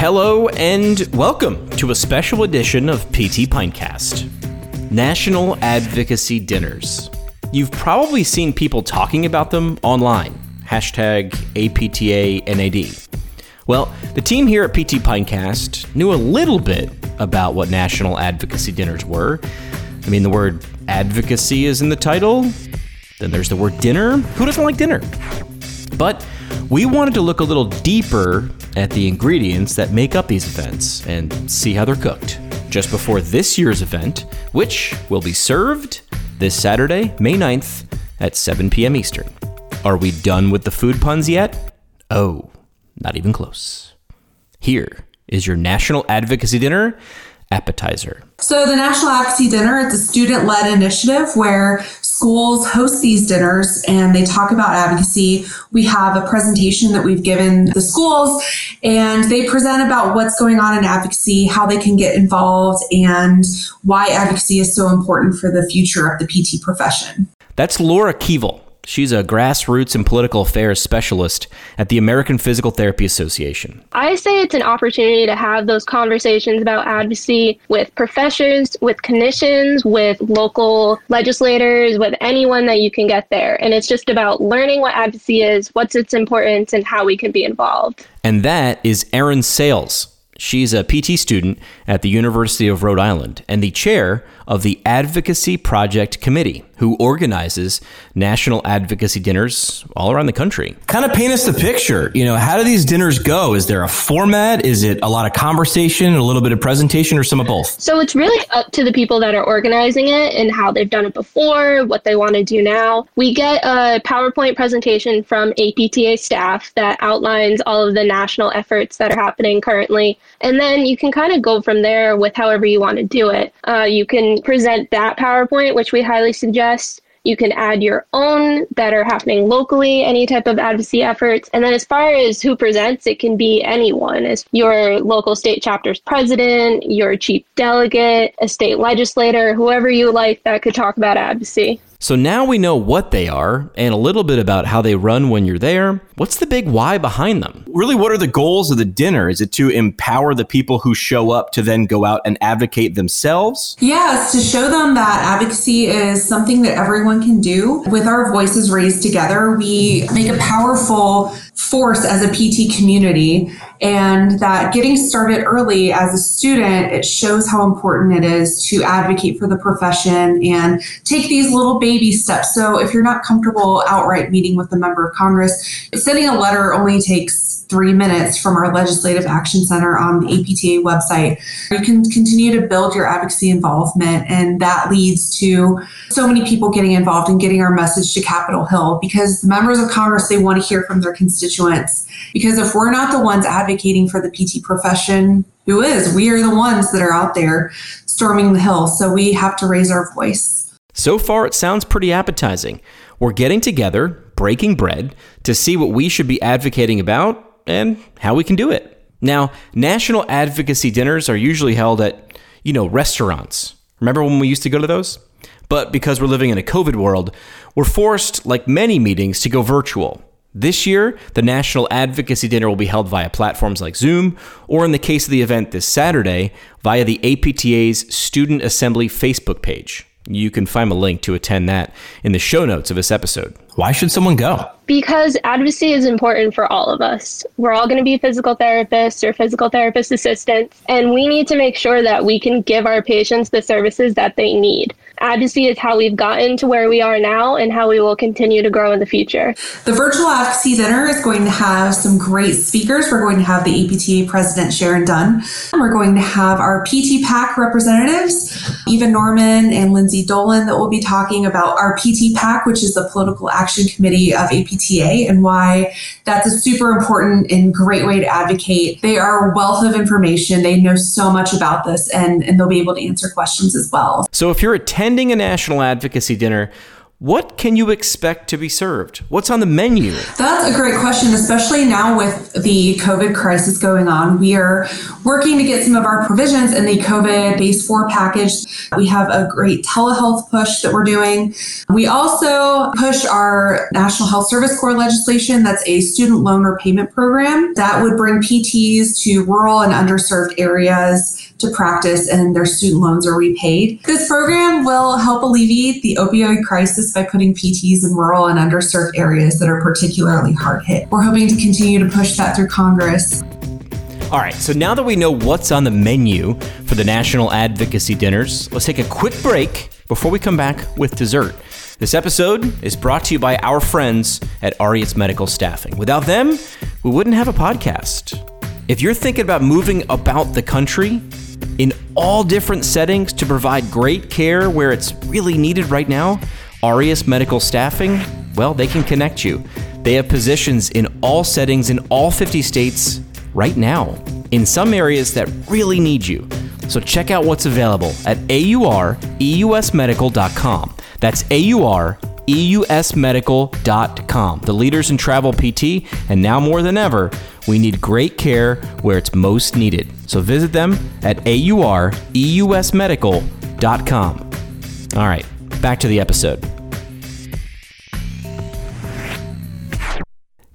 Hello and welcome to a special edition of PT Pintcast National Advocacy Dinners. You've probably seen people talking about them online. Hashtag APTA NAD. Well, the team here at PT Pintcast knew a little bit about what National Advocacy Dinners were. I mean, the word advocacy is in the title. Then there's the word dinner. Who doesn't like dinner? But we wanted to look a little deeper at the ingredients that make up these events and see how they're cooked. Just before this year's event, which will be served this Saturday, May 9th at 7 p.m. Eastern. Are we done with the food puns yet? Oh, not even close. Here is your National Advocacy Dinner appetizer. So, the National Advocacy Dinner is a student led initiative where schools host these dinners and they talk about advocacy. We have a presentation that we've given the schools and they present about what's going on in advocacy, how they can get involved, and why advocacy is so important for the future of the PT profession. That's Laura Keevil. She's a grassroots and political affairs specialist at the American Physical Therapy Association. I say it's an opportunity to have those conversations about advocacy with professors, with clinicians, with local legislators, with anyone that you can get there. And it's just about learning what advocacy is, what's its importance, and how we can be involved. And that is Erin Sales. She's a PT student at the University of Rhode Island and the chair of the Advocacy Project Committee, who organizes national advocacy dinners all around the country. Kind of paint us the picture. You know, how do these dinners go? Is there a format? Is it a lot of conversation, a little bit of presentation, or some of both? So it's really up to the people that are organizing it and how they've done it before, what they want to do now. We get a PowerPoint presentation from APTA staff that outlines all of the national efforts that are happening currently. And then you can kind of go from there with however you want to do it. Uh, you can present that PowerPoint, which we highly suggest. You can add your own that are happening locally, any type of advocacy efforts. And then as far as who presents, it can be anyone as your local state chapter's president, your chief delegate, a state legislator, whoever you like that could talk about advocacy. So now we know what they are and a little bit about how they run when you're there. What's the big why behind them? Really, what are the goals of the dinner? Is it to empower the people who show up to then go out and advocate themselves? Yes, to show them that advocacy is something that everyone can do. With our voices raised together, we make a powerful force as a PT community and that getting started early as a student, it shows how important it is to advocate for the profession and take these little baby steps. So if you're not comfortable outright meeting with a member of Congress, sending a letter only takes three minutes from our Legislative Action Center on the APTA website. You can continue to build your advocacy involvement, and that leads to so many people getting involved and getting our message to Capitol Hill because the members of Congress, they want to hear from their constituents. Because if we're not the ones advocating for the PT profession, who is? We are the ones that are out there storming the hill. So we have to raise our voice. So far, it sounds pretty appetizing. We're getting together, breaking bread, to see what we should be advocating about and how we can do it. Now, national advocacy dinners are usually held at, you know, restaurants. Remember when we used to go to those? But because we're living in a COVID world, we're forced, like many meetings, to go virtual. This year, the National Advocacy Dinner will be held via platforms like Zoom, or in the case of the event this Saturday, via the APTA's Student Assembly Facebook page. You can find a link to attend that in the show notes of this episode. Why should someone go? Because advocacy is important for all of us. We're all going to be physical therapists or physical therapist assistants, and we need to make sure that we can give our patients the services that they need. Advocacy is how we've gotten to where we are now and how we will continue to grow in the future. The virtual advocacy dinner is going to have some great speakers. We're going to have the APTA president, Sharon Dunn. We're going to have our PT PAC representatives, Eva Norman and Lindsay Dolan, that will be talking about our PT PAC, which is the Political Action Committee of APTA, and why that's a super important and great way to advocate. They are a wealth of information. They know so much about this, and, and they'll be able to answer questions as well. So if you're attending a national advocacy dinner, what can you expect to be served? What's on the menu? That's a great question, especially now with the COVID crisis going on. We are working to get some of our provisions in the COVID base four package. We have a great telehealth push that we're doing. We also push our National Health Service Corps legislation that's a student loan repayment program that would bring PTs to rural and underserved areas to practice and their student loans are repaid. This program will help alleviate the opioid crisis by putting PTs in rural and underserved areas that are particularly hard hit. We're hoping to continue to push that through Congress. All right, so now that we know what's on the menu for the National Advocacy Dinners, let's take a quick break before we come back with dessert. This episode is brought to you by our friends at Aureus Medical Staffing. Without them, we wouldn't have a podcast. If you're thinking about moving about the country, in all different settings to provide great care where it's really needed right now, Aureus Medical Staffing, well, they can connect you. They have positions in all settings in all 50 states right now, in some areas that really need you. So check out what's available at aureusmedical.com. That's aureusmedical.com. The leaders in travel PT, and now more than ever, we need great care where it's most needed. So visit them at aureusmedical.com. All right, back to the episode.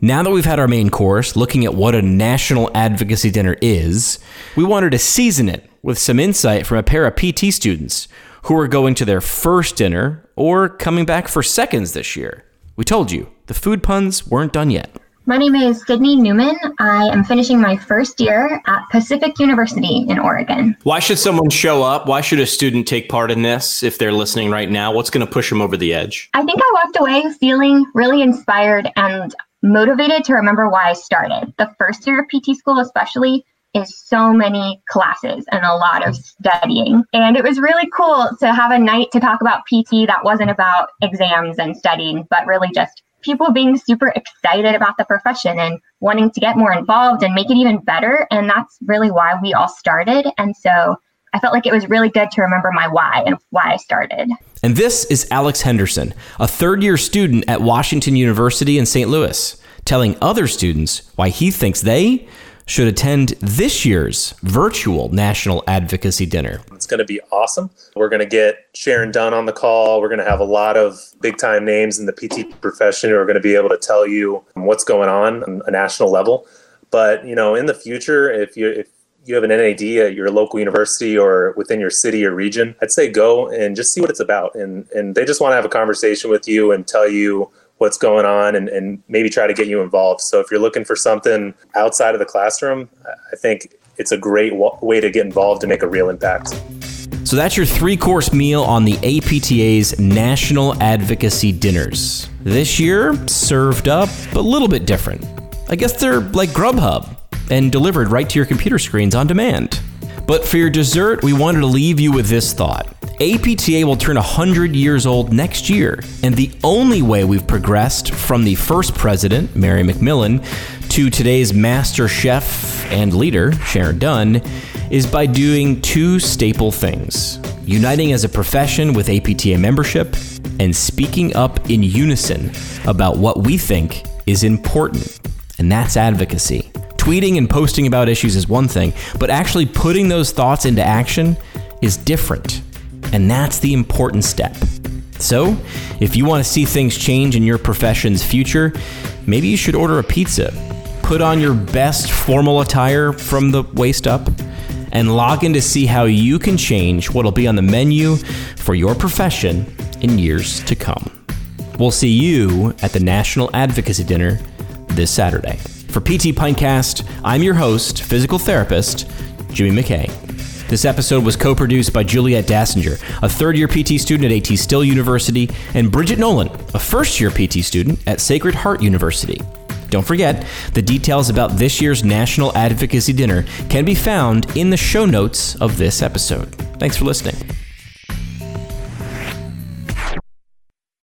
Now that we've had our main course, looking at what a national advocacy dinner is, we wanted to season it with some insight from a pair of PT students who are going to their first dinner or coming back for seconds this year. We told you, the food puns weren't done yet. My name is Sydney Newman. I am finishing my first year at Pacific University in Oregon. Why should someone show up? Why should a student take part in this if they're listening right now? What's going to push them over the edge? I think I walked away feeling really inspired and motivated to remember why I started. The first year of PT school, especially, is so many classes and a lot of studying. And it was really cool to have a night to talk about PT that wasn't about exams and studying, but really just people being super excited about the profession and wanting to get more involved and make it even better. And that's really why we all started. And so I felt like it was really good to remember my why and why I started. And this is Alex Henderson, a third year student at Washington University in St. Louis, telling other students why he thinks they should attend this year's virtual National Advocacy Dinner. It's going to be awesome. We're going to get Sharon Dunn on the call. We're going to have a lot of big time names in the PT profession who are going to be able to tell you what's going on on a national level. But, you know, in the future, if you, if you have an NAD at your local university or within your city or region, I'd say go and just see what it's about. And, and they just want to have a conversation with you and tell you what's going on and, and maybe try to get you involved. So if you're looking for something outside of the classroom, I think it's a great w- way to get involved and make a real impact. So that's your three course meal on the APTA's National Advocacy Dinners. This year, served up a little bit different. I guess they're like Grubhub and delivered right to your computer screens on demand. But for your dessert, we wanted to leave you with this thought. APTA will turn 100 years old next year, and the only way we've progressed from the first president, Mary McMillan, to today's master chef and leader, Sharon Dunn, is by doing two staple things uniting as a profession with APTA membership and speaking up in unison about what we think is important, and that's advocacy. Tweeting and posting about issues is one thing, but actually putting those thoughts into action is different. And that's the important step. So, if you want to see things change in your profession's future, maybe you should order a pizza. Put on your best formal attire from the waist up and log in to see how you can change what'll be on the menu for your profession in years to come. We'll see you at the National Advocacy Dinner this Saturday. For PT Pintcast, I'm your host, physical therapist, Jimmy McKay. This episode was co produced by Juliet Dassinger, a third year PT student at AT Still University, and Bridget Nolan, a first year PT student at Sacred Heart University. Don't forget, the details about this year's National Advocacy Dinner can be found in the show notes of this episode. Thanks for listening.